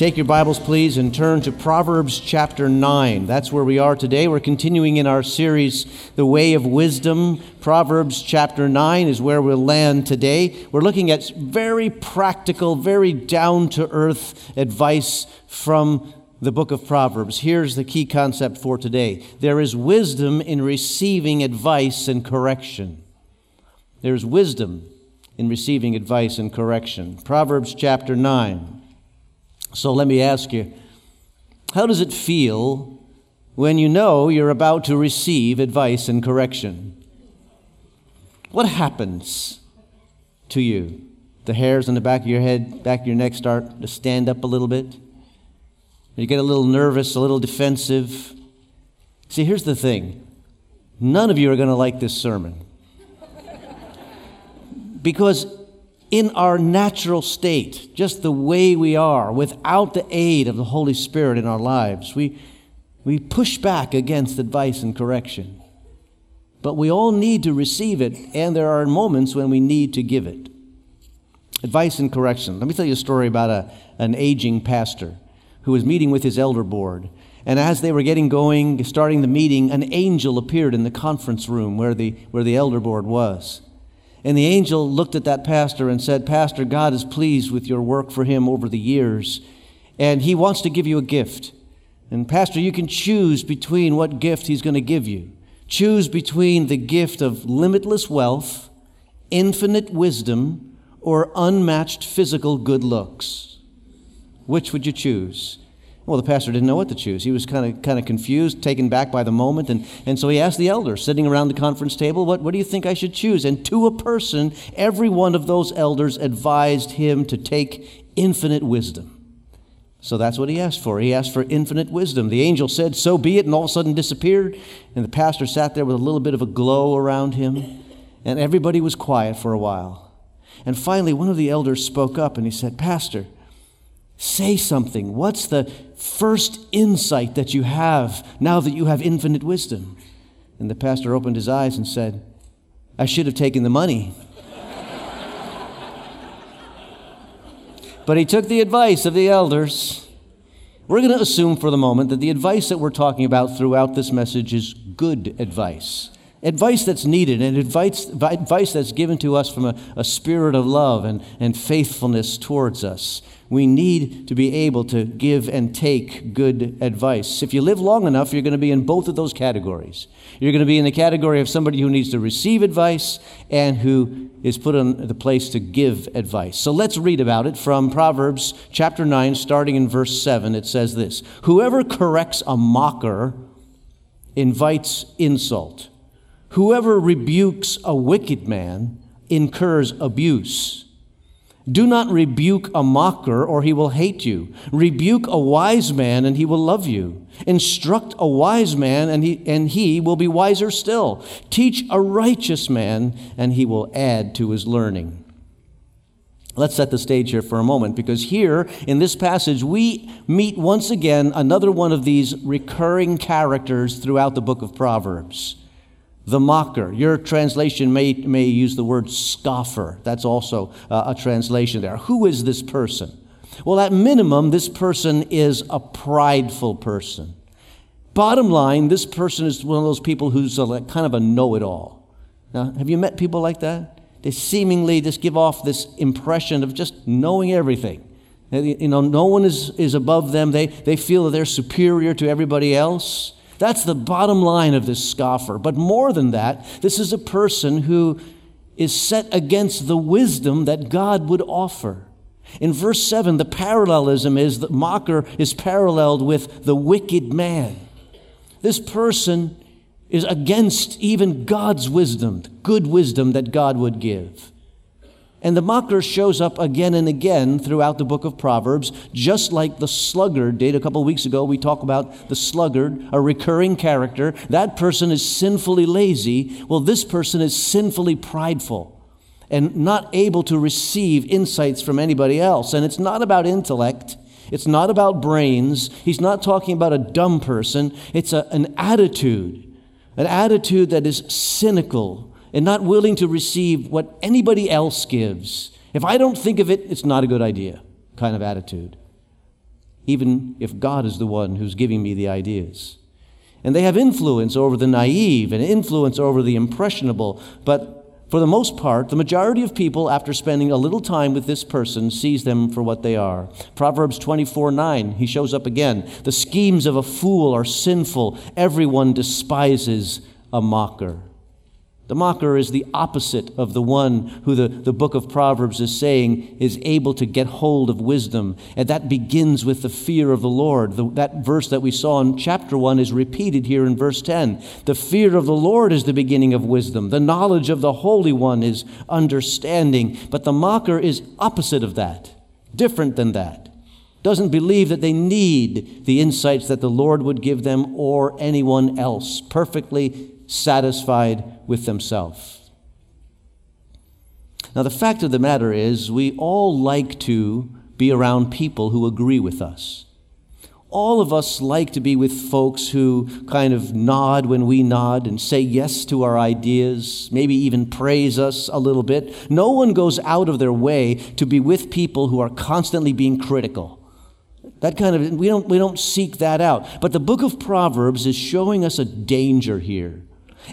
Take your Bibles, please, and turn to Proverbs chapter 9. That's where we are today. We're continuing in our series, The Way of Wisdom. Proverbs chapter 9 is where we'll land today. We're looking at very practical, very down to earth advice from the book of Proverbs. Here's the key concept for today there is wisdom in receiving advice and correction. There's wisdom in receiving advice and correction. Proverbs chapter 9. So let me ask you how does it feel when you know you're about to receive advice and correction? What happens to you? The hairs on the back of your head, back of your neck start to stand up a little bit. You get a little nervous, a little defensive. See, here's the thing none of you are going to like this sermon. because in our natural state, just the way we are, without the aid of the Holy Spirit in our lives, we, we push back against advice and correction. But we all need to receive it, and there are moments when we need to give it. Advice and correction. Let me tell you a story about a, an aging pastor who was meeting with his elder board. And as they were getting going, starting the meeting, an angel appeared in the conference room where the, where the elder board was. And the angel looked at that pastor and said, Pastor, God is pleased with your work for him over the years, and he wants to give you a gift. And, Pastor, you can choose between what gift he's going to give you. Choose between the gift of limitless wealth, infinite wisdom, or unmatched physical good looks. Which would you choose? Well, the pastor didn't know what to choose. He was kind of kind of confused, taken back by the moment, and, and so he asked the elders sitting around the conference table, what, what do you think I should choose? And to a person, every one of those elders advised him to take infinite wisdom. So that's what he asked for. He asked for infinite wisdom. The angel said, So be it, and all of a sudden disappeared. And the pastor sat there with a little bit of a glow around him, and everybody was quiet for a while. And finally, one of the elders spoke up and he said, Pastor, Say something. What's the first insight that you have now that you have infinite wisdom? And the pastor opened his eyes and said, I should have taken the money. but he took the advice of the elders. We're going to assume for the moment that the advice that we're talking about throughout this message is good advice advice that's needed and advice, advice that's given to us from a, a spirit of love and, and faithfulness towards us. We need to be able to give and take good advice. If you live long enough, you're going to be in both of those categories. You're going to be in the category of somebody who needs to receive advice and who is put in the place to give advice. So let's read about it from Proverbs chapter 9, starting in verse 7. It says this Whoever corrects a mocker invites insult. Whoever rebukes a wicked man incurs abuse. Do not rebuke a mocker, or he will hate you. Rebuke a wise man, and he will love you. Instruct a wise man, and he, and he will be wiser still. Teach a righteous man, and he will add to his learning. Let's set the stage here for a moment because here in this passage we meet once again another one of these recurring characters throughout the book of Proverbs the mocker. Your translation may, may use the word scoffer. That's also uh, a translation there. Who is this person? Well, at minimum, this person is a prideful person. Bottom line, this person is one of those people who's a, like, kind of a know it all. Now, have you met people like that? They seemingly just give off this impression of just knowing everything. You know, no one is, is above them. They, they feel that they're superior to everybody else. That's the bottom line of this scoffer. But more than that, this is a person who is set against the wisdom that God would offer. In verse 7, the parallelism is that mocker is paralleled with the wicked man. This person is against even God's wisdom, good wisdom that God would give. And the mocker shows up again and again throughout the book of Proverbs, just like the sluggard did. A couple weeks ago, we talked about the sluggard, a recurring character. That person is sinfully lazy. Well, this person is sinfully prideful and not able to receive insights from anybody else. And it's not about intellect. It's not about brains. He's not talking about a dumb person. It's a, an attitude, an attitude that is cynical, and not willing to receive what anybody else gives. If I don't think of it, it's not a good idea kind of attitude. Even if God is the one who's giving me the ideas. And they have influence over the naive and influence over the impressionable, but for the most part, the majority of people, after spending a little time with this person, sees them for what they are. Proverbs 24 9, he shows up again. The schemes of a fool are sinful. Everyone despises a mocker. The mocker is the opposite of the one who the, the book of Proverbs is saying is able to get hold of wisdom. And that begins with the fear of the Lord. The, that verse that we saw in chapter 1 is repeated here in verse 10. The fear of the Lord is the beginning of wisdom. The knowledge of the Holy One is understanding. But the mocker is opposite of that, different than that. Doesn't believe that they need the insights that the Lord would give them or anyone else. Perfectly satisfied with themselves. Now, the fact of the matter is, we all like to be around people who agree with us. All of us like to be with folks who kind of nod when we nod and say yes to our ideas, maybe even praise us a little bit. No one goes out of their way to be with people who are constantly being critical. That kind of we don't we don't seek that out. But the book of Proverbs is showing us a danger here.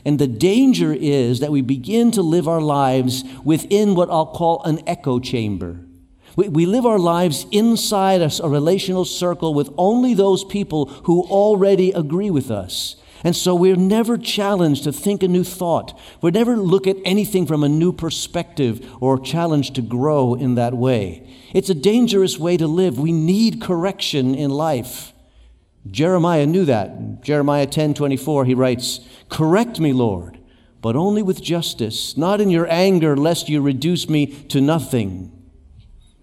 And the danger is that we begin to live our lives within what I'll call an echo chamber. We, we live our lives inside a, a relational circle with only those people who already agree with us. And so we're never challenged to think a new thought. We never look at anything from a new perspective or challenged to grow in that way. It's a dangerous way to live. We need correction in life. Jeremiah knew that. Jeremiah 10 24, he writes, Correct me, Lord, but only with justice, not in your anger, lest you reduce me to nothing.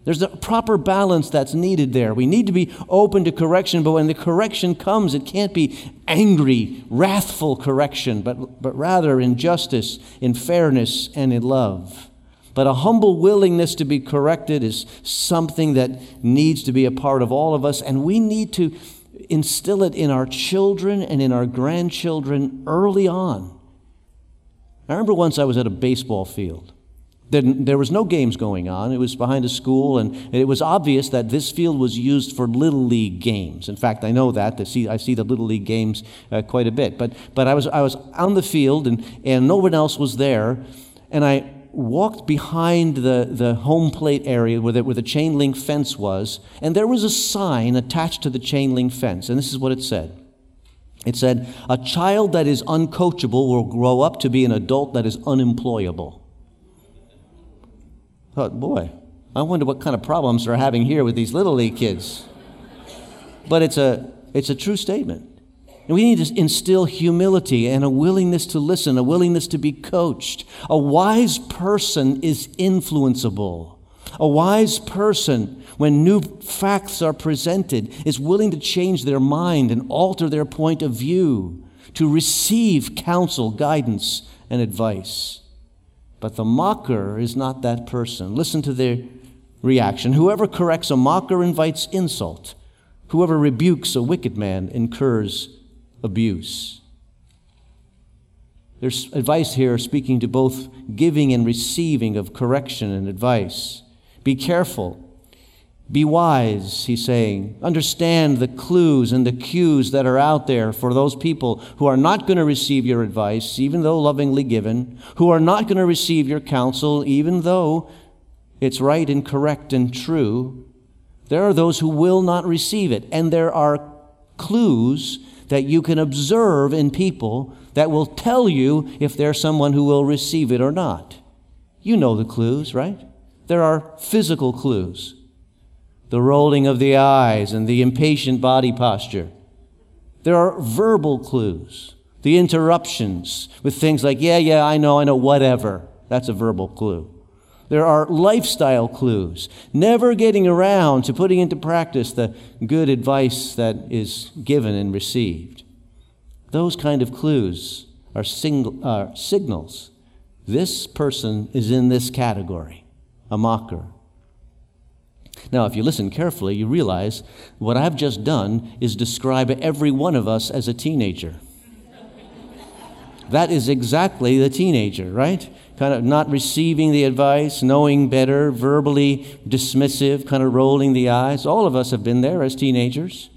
There's a proper balance that's needed there. We need to be open to correction, but when the correction comes, it can't be angry, wrathful correction, but, but rather in justice, in fairness, and in love. But a humble willingness to be corrected is something that needs to be a part of all of us, and we need to instill it in our children and in our grandchildren early on. I remember once I was at a baseball field. There was no games going on. It was behind a school, and it was obvious that this field was used for Little League games. In fact, I know that. I see, I see the Little League games uh, quite a bit. But, but I, was, I was on the field, and, and no one else was there. And I walked behind the, the home plate area where the, where the chain link fence was, and there was a sign attached to the chain link fence. And this is what it said it said, A child that is uncoachable will grow up to be an adult that is unemployable. Thought, boy, I wonder what kind of problems they're having here with these little league kids. But it's a, it's a true statement. And we need to instill humility and a willingness to listen, a willingness to be coached. A wise person is influenceable. A wise person, when new facts are presented, is willing to change their mind and alter their point of view, to receive counsel, guidance, and advice. But the mocker is not that person. Listen to their reaction. Whoever corrects a mocker invites insult. Whoever rebukes a wicked man incurs abuse. There's advice here speaking to both giving and receiving of correction and advice. Be careful. Be wise, he's saying. Understand the clues and the cues that are out there for those people who are not going to receive your advice, even though lovingly given, who are not going to receive your counsel, even though it's right and correct and true. There are those who will not receive it. And there are clues that you can observe in people that will tell you if they're someone who will receive it or not. You know the clues, right? There are physical clues the rolling of the eyes and the impatient body posture. There are verbal clues, the interruptions with things like, yeah, yeah, I know, I know, whatever. That's a verbal clue. There are lifestyle clues, never getting around to putting into practice the good advice that is given and received. Those kind of clues are, sing- uh, signals. This person is in this category, a mocker. Now, if you listen carefully, you realize what I've just done is describe every one of us as a teenager. that is exactly the teenager, right? Kind of not receiving the advice, knowing better, verbally dismissive, kind of rolling the eyes. All of us have been there as teenagers.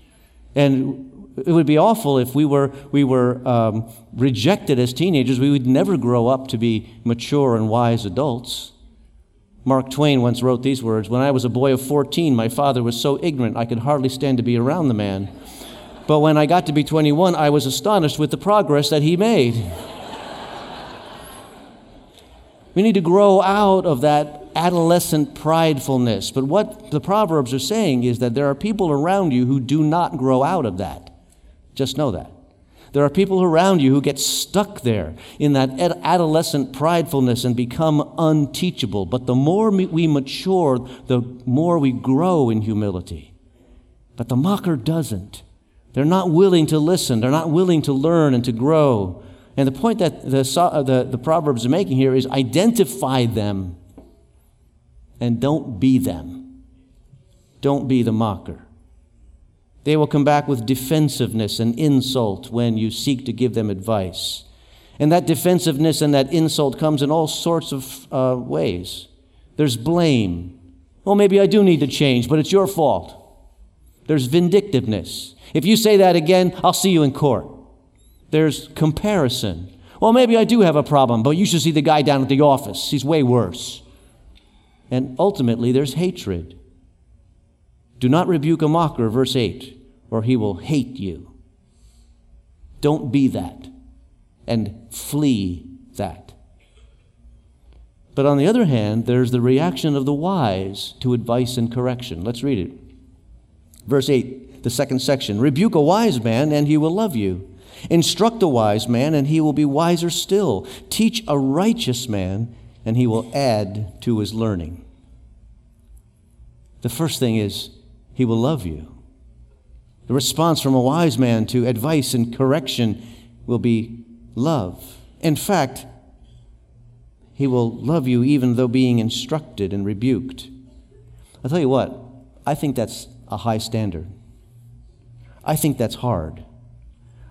And it would be awful if we were, we were um, rejected as teenagers. We would never grow up to be mature and wise adults. Mark Twain once wrote these words When I was a boy of 14, my father was so ignorant I could hardly stand to be around the man. But when I got to be 21, I was astonished with the progress that he made. We need to grow out of that adolescent pridefulness. But what the Proverbs are saying is that there are people around you who do not grow out of that. Just know that. There are people around you who get stuck there in that adolescent pridefulness and become unteachable. But the more we mature, the more we grow in humility. But the mocker doesn't. They're not willing to listen, they're not willing to learn and to grow. And the point that the, uh, the, the Proverbs are making here is identify them and don't be them. Don't be the mocker. They will come back with defensiveness and insult when you seek to give them advice. And that defensiveness and that insult comes in all sorts of uh, ways. There's blame. Well, maybe I do need to change, but it's your fault. There's vindictiveness. If you say that again, I'll see you in court. There's comparison. Well, maybe I do have a problem, but you should see the guy down at the office. He's way worse. And ultimately, there's hatred. Do not rebuke a mocker, verse 8 or he will hate you. Don't be that and flee that. But on the other hand, there's the reaction of the wise to advice and correction. Let's read it. Verse 8, the second section Rebuke a wise man, and he will love you. Instruct a wise man, and he will be wiser still. Teach a righteous man, and he will add to his learning. The first thing is, he will love you. The response from a wise man to advice and correction will be love. In fact, he will love you even though being instructed and rebuked. I'll tell you what, I think that's a high standard. I think that's hard.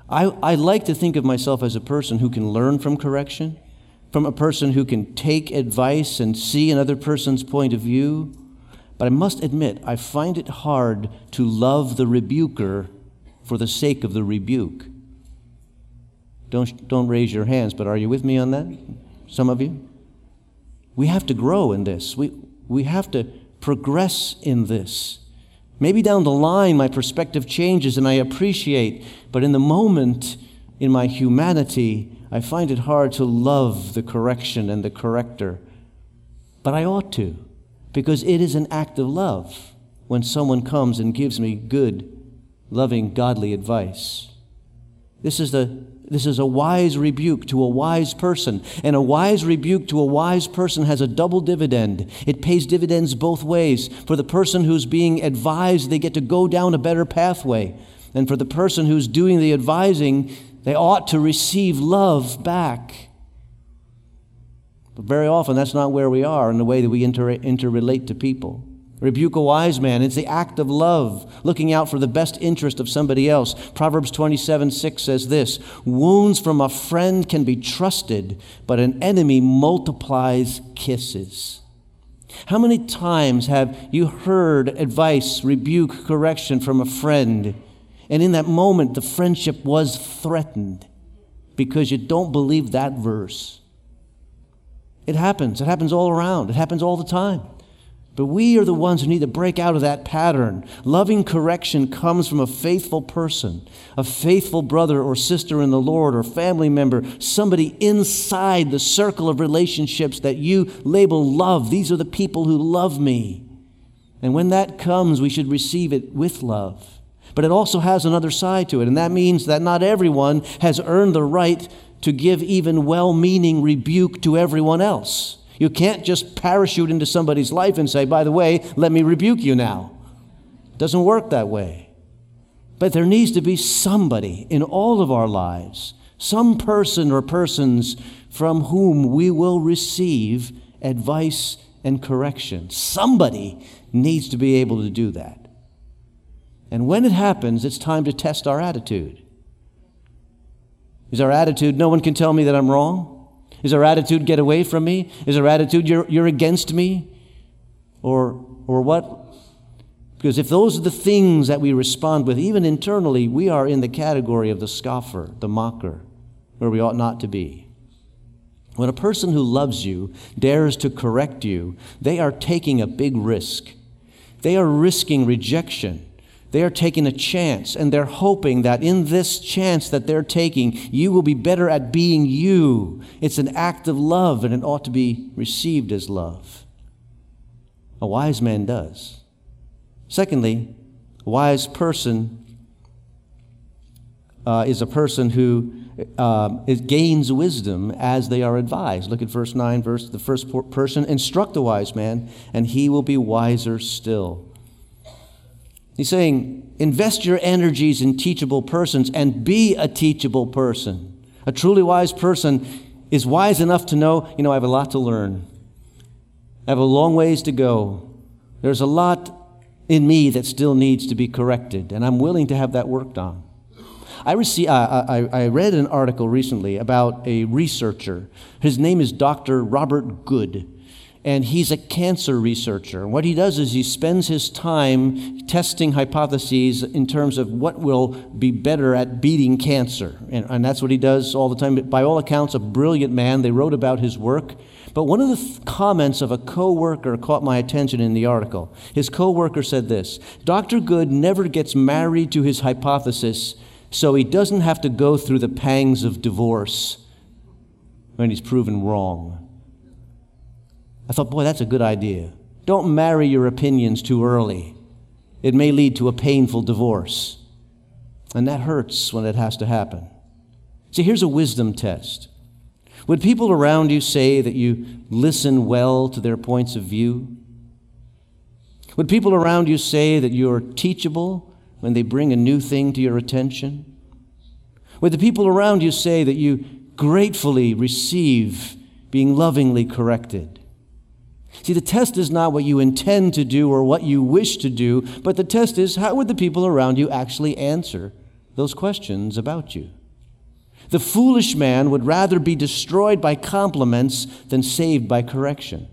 I, I like to think of myself as a person who can learn from correction, from a person who can take advice and see another person's point of view. But I must admit, I find it hard to love the rebuker for the sake of the rebuke. Don't, don't raise your hands, but are you with me on that? Some of you? We have to grow in this. We, we have to progress in this. Maybe down the line my perspective changes and I appreciate, but in the moment, in my humanity, I find it hard to love the correction and the corrector. But I ought to because it is an act of love when someone comes and gives me good, loving, godly advice. This is, the, this is a wise rebuke to a wise person. And a wise rebuke to a wise person has a double dividend. It pays dividends both ways. For the person who's being advised, they get to go down a better pathway. And for the person who's doing the advising, they ought to receive love back. But very often that's not where we are in the way that we inter- interrelate to people. Rebuke a wise man. It's the act of love, looking out for the best interest of somebody else. Proverbs 27 6 says this Wounds from a friend can be trusted, but an enemy multiplies kisses. How many times have you heard advice, rebuke, correction from a friend, and in that moment the friendship was threatened because you don't believe that verse? It happens. It happens all around. It happens all the time. But we are the ones who need to break out of that pattern. Loving correction comes from a faithful person, a faithful brother or sister in the Lord or family member, somebody inside the circle of relationships that you label love. These are the people who love me. And when that comes, we should receive it with love. But it also has another side to it, and that means that not everyone has earned the right to give even well meaning rebuke to everyone else. You can't just parachute into somebody's life and say, by the way, let me rebuke you now. It doesn't work that way. But there needs to be somebody in all of our lives, some person or persons from whom we will receive advice and correction. Somebody needs to be able to do that. And when it happens, it's time to test our attitude. Is our attitude, no one can tell me that I'm wrong? Is our attitude, get away from me? Is our attitude, you're, you're against me? Or, or what? Because if those are the things that we respond with, even internally, we are in the category of the scoffer, the mocker, where we ought not to be. When a person who loves you dares to correct you, they are taking a big risk. They are risking rejection. They are taking a chance and they're hoping that in this chance that they're taking, you will be better at being you. It's an act of love and it ought to be received as love. A wise man does. Secondly, a wise person uh, is a person who uh, gains wisdom as they are advised. Look at verse 9, verse the first person instruct the wise man, and he will be wiser still. He's saying, invest your energies in teachable persons and be a teachable person. A truly wise person is wise enough to know, you know, I have a lot to learn. I have a long ways to go. There's a lot in me that still needs to be corrected, and I'm willing to have that worked on. I, received, uh, I, I read an article recently about a researcher. His name is Dr. Robert Good and he's a cancer researcher. What he does is he spends his time testing hypotheses in terms of what will be better at beating cancer. And, and that's what he does all the time. By all accounts, a brilliant man. They wrote about his work. But one of the th- comments of a coworker caught my attention in the article. His coworker said this Dr. Good never gets married to his hypothesis, so he doesn't have to go through the pangs of divorce when he's proven wrong. I thought, boy, that's a good idea. Don't marry your opinions too early. It may lead to a painful divorce. And that hurts when it has to happen. See, here's a wisdom test. Would people around you say that you listen well to their points of view? Would people around you say that you're teachable when they bring a new thing to your attention? Would the people around you say that you gratefully receive being lovingly corrected? See, the test is not what you intend to do or what you wish to do, but the test is how would the people around you actually answer those questions about you? The foolish man would rather be destroyed by compliments than saved by correction.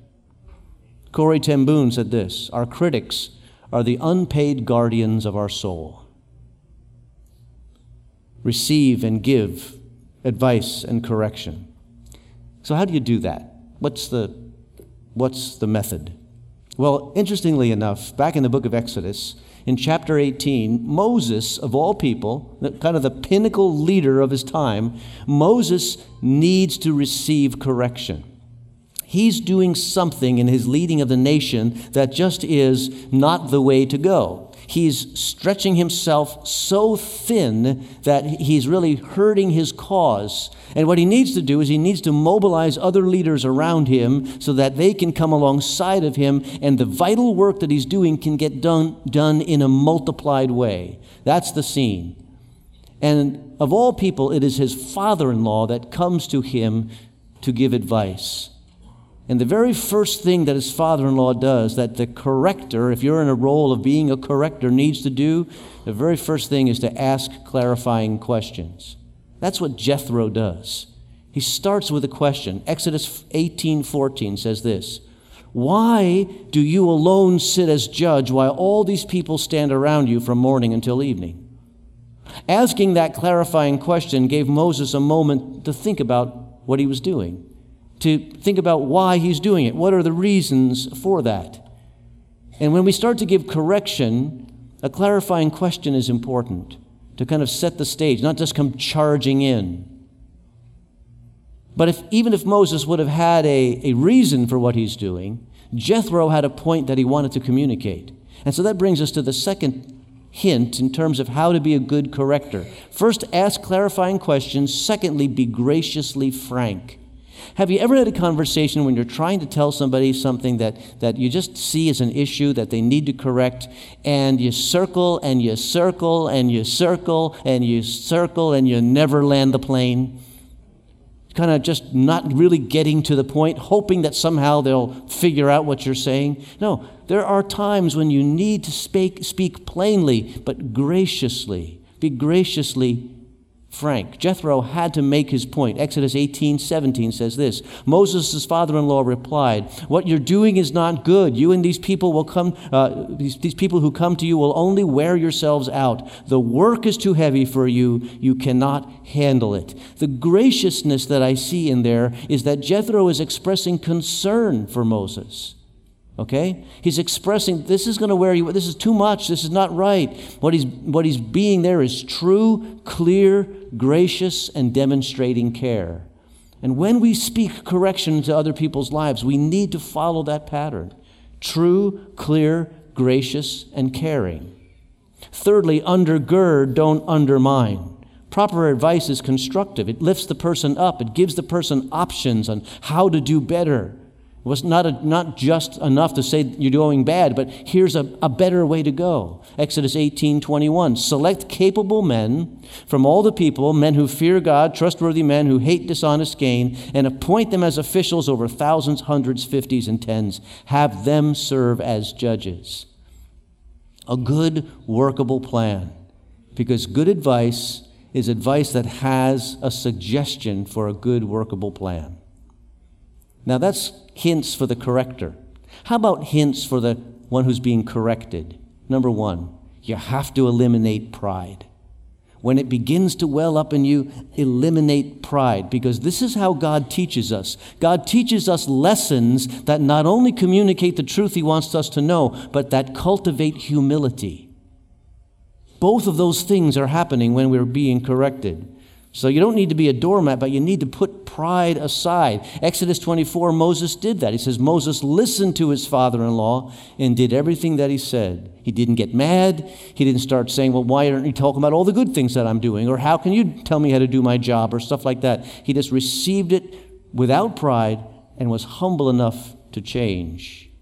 Corrie ten said this Our critics are the unpaid guardians of our soul. Receive and give advice and correction. So, how do you do that? What's the What's the method? Well, interestingly enough, back in the book of Exodus, in chapter 18, Moses, of all people, kind of the pinnacle leader of his time, Moses needs to receive correction. He's doing something in his leading of the nation that just is not the way to go. He's stretching himself so thin that he's really hurting his cause. And what he needs to do is he needs to mobilize other leaders around him so that they can come alongside of him and the vital work that he's doing can get done, done in a multiplied way. That's the scene. And of all people, it is his father in law that comes to him to give advice. And the very first thing that his father in law does, that the corrector, if you're in a role of being a corrector, needs to do, the very first thing is to ask clarifying questions. That's what Jethro does. He starts with a question. Exodus 18:14 says this: "Why do you alone sit as judge while all these people stand around you from morning until evening?" Asking that clarifying question gave Moses a moment to think about what he was doing to think about why he's doing it. What are the reasons for that? And when we start to give correction, a clarifying question is important to kind of set the stage, not just come charging in. But if, even if Moses would have had a, a reason for what he's doing, Jethro had a point that he wanted to communicate. And so that brings us to the second hint in terms of how to be a good corrector. First, ask clarifying questions. Secondly, be graciously frank. Have you ever had a conversation when you're trying to tell somebody something that, that you just see as an issue that they need to correct, and you circle and you circle and you circle and you circle and you never land the plane? Kind of just not really getting to the point, hoping that somehow they'll figure out what you're saying. No, there are times when you need to speak, speak plainly, but graciously. Be graciously frank. Jethro had to make his point. Exodus 18 17 says this Moses' father in law replied, What you're doing is not good. You and these people will come, uh, these, these people who come to you will only wear yourselves out. The work is too heavy for you. You cannot handle it. The graciousness that I see in there is that Jethro is expressing concern for Moses. Okay? He's expressing this is going to wear you, this is too much, this is not right. What he's, what he's being there is true, clear, gracious, and demonstrating care. And when we speak correction to other people's lives, we need to follow that pattern true, clear, gracious, and caring. Thirdly, undergird, don't undermine. Proper advice is constructive. It lifts the person up. It gives the person options on how to do better. Was not, a, not just enough to say you're doing bad, but here's a, a better way to go. Exodus 18 21. Select capable men from all the people, men who fear God, trustworthy men who hate dishonest gain, and appoint them as officials over thousands, hundreds, fifties, and tens. Have them serve as judges. A good, workable plan. Because good advice is advice that has a suggestion for a good, workable plan. Now, that's hints for the corrector. How about hints for the one who's being corrected? Number one, you have to eliminate pride. When it begins to well up in you, eliminate pride because this is how God teaches us. God teaches us lessons that not only communicate the truth He wants us to know, but that cultivate humility. Both of those things are happening when we're being corrected. So you don't need to be a doormat, but you need to put pride aside. Exodus 24, Moses did that. He says, Moses listened to his father in law and did everything that he said. He didn't get mad. He didn't start saying, Well, why aren't you talking about all the good things that I'm doing? Or how can you tell me how to do my job? Or stuff like that. He just received it without pride and was humble enough to change.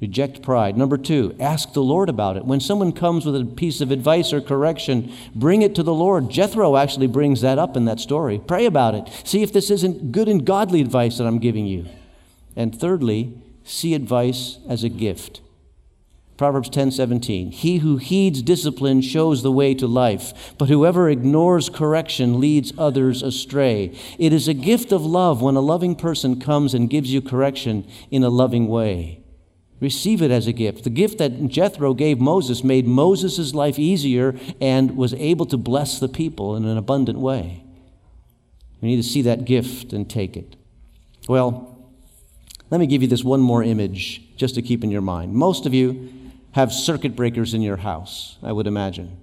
Reject pride. Number two, ask the Lord about it. When someone comes with a piece of advice or correction, bring it to the Lord. Jethro actually brings that up in that story. Pray about it. See if this isn't good and godly advice that I'm giving you. And thirdly, see advice as a gift. Proverbs 10:17 He who heeds discipline shows the way to life, but whoever ignores correction leads others astray. It is a gift of love when a loving person comes and gives you correction in a loving way. Receive it as a gift. The gift that Jethro gave Moses made Moses' life easier and was able to bless the people in an abundant way. We need to see that gift and take it. Well, let me give you this one more image just to keep in your mind. Most of you have circuit breakers in your house, I would imagine.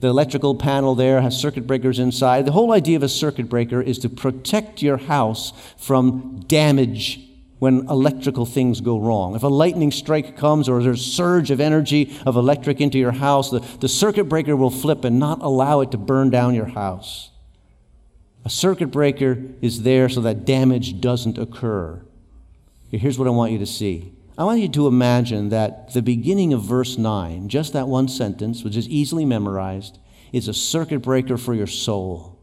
The electrical panel there has circuit breakers inside. The whole idea of a circuit breaker is to protect your house from damage when electrical things go wrong. If a lightning strike comes or there's a surge of energy of electric into your house, the, the circuit breaker will flip and not allow it to burn down your house. A circuit breaker is there so that damage doesn't occur. Here's what I want you to see. I want you to imagine that the beginning of verse 9, just that one sentence, which is easily memorized, is a circuit breaker for your soul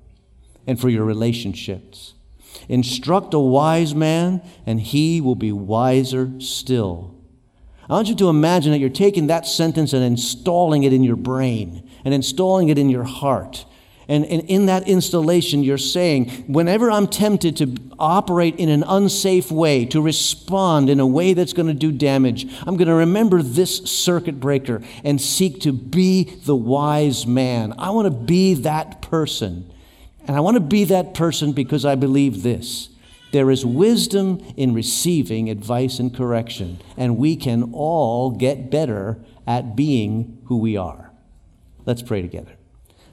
and for your relationships. Instruct a wise man, and he will be wiser still. I want you to imagine that you're taking that sentence and installing it in your brain and installing it in your heart. And, and in that installation, you're saying, whenever I'm tempted to operate in an unsafe way, to respond in a way that's going to do damage, I'm going to remember this circuit breaker and seek to be the wise man. I want to be that person and I want to be that person because I believe this There is wisdom in receiving advice and correction, and we can all get better at being who we are. Let's pray together.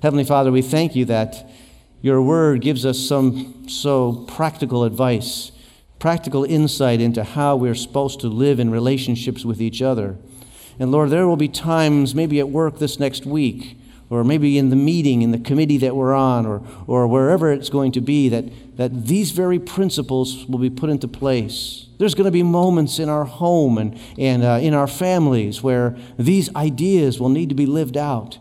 Heavenly Father, we thank you that your word gives us some so practical advice, practical insight into how we're supposed to live in relationships with each other. And Lord, there will be times, maybe at work this next week, or maybe in the meeting, in the committee that we're on, or, or wherever it's going to be, that, that these very principles will be put into place. There's going to be moments in our home and, and uh, in our families where these ideas will need to be lived out.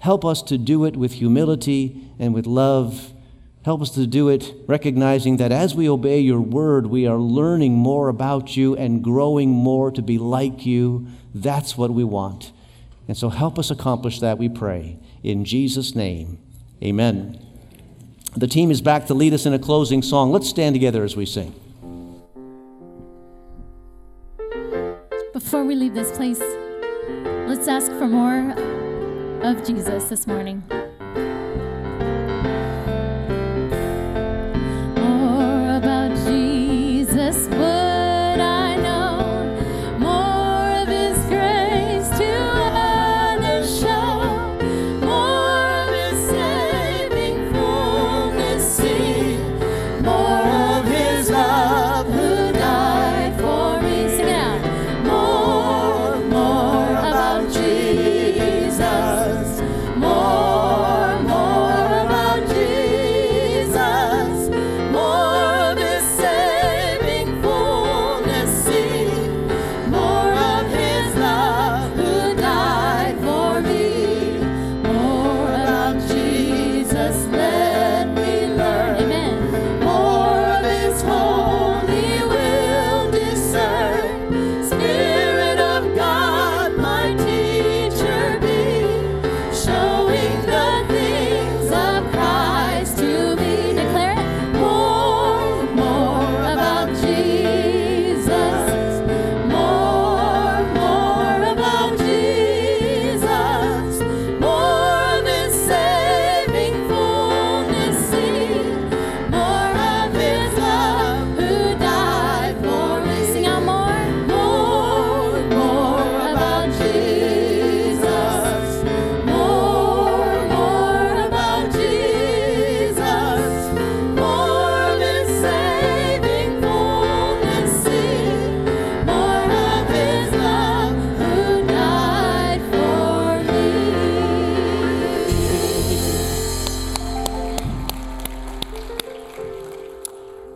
Help us to do it with humility and with love. Help us to do it recognizing that as we obey your word, we are learning more about you and growing more to be like you. That's what we want. And so help us accomplish that, we pray. In Jesus' name, amen. The team is back to lead us in a closing song. Let's stand together as we sing. Before we leave this place, let's ask for more of Jesus this morning.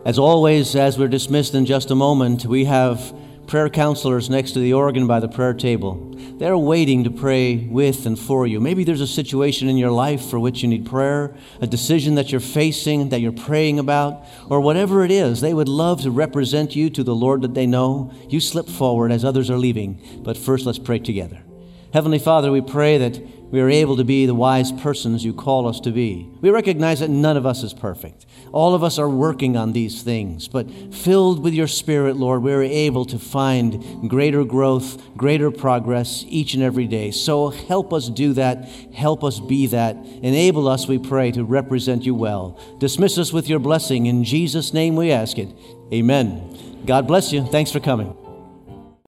As always, as we're dismissed in just a moment, we have prayer counselors next to the organ by the prayer table. They're waiting to pray with and for you. Maybe there's a situation in your life for which you need prayer, a decision that you're facing that you're praying about, or whatever it is. They would love to represent you to the Lord that they know. You slip forward as others are leaving. But first, let's pray together. Heavenly Father, we pray that we are able to be the wise persons you call us to be. We recognize that none of us is perfect. All of us are working on these things, but filled with your Spirit, Lord, we are able to find greater growth, greater progress each and every day. So help us do that. Help us be that. Enable us, we pray, to represent you well. Dismiss us with your blessing. In Jesus' name we ask it. Amen. God bless you. Thanks for coming.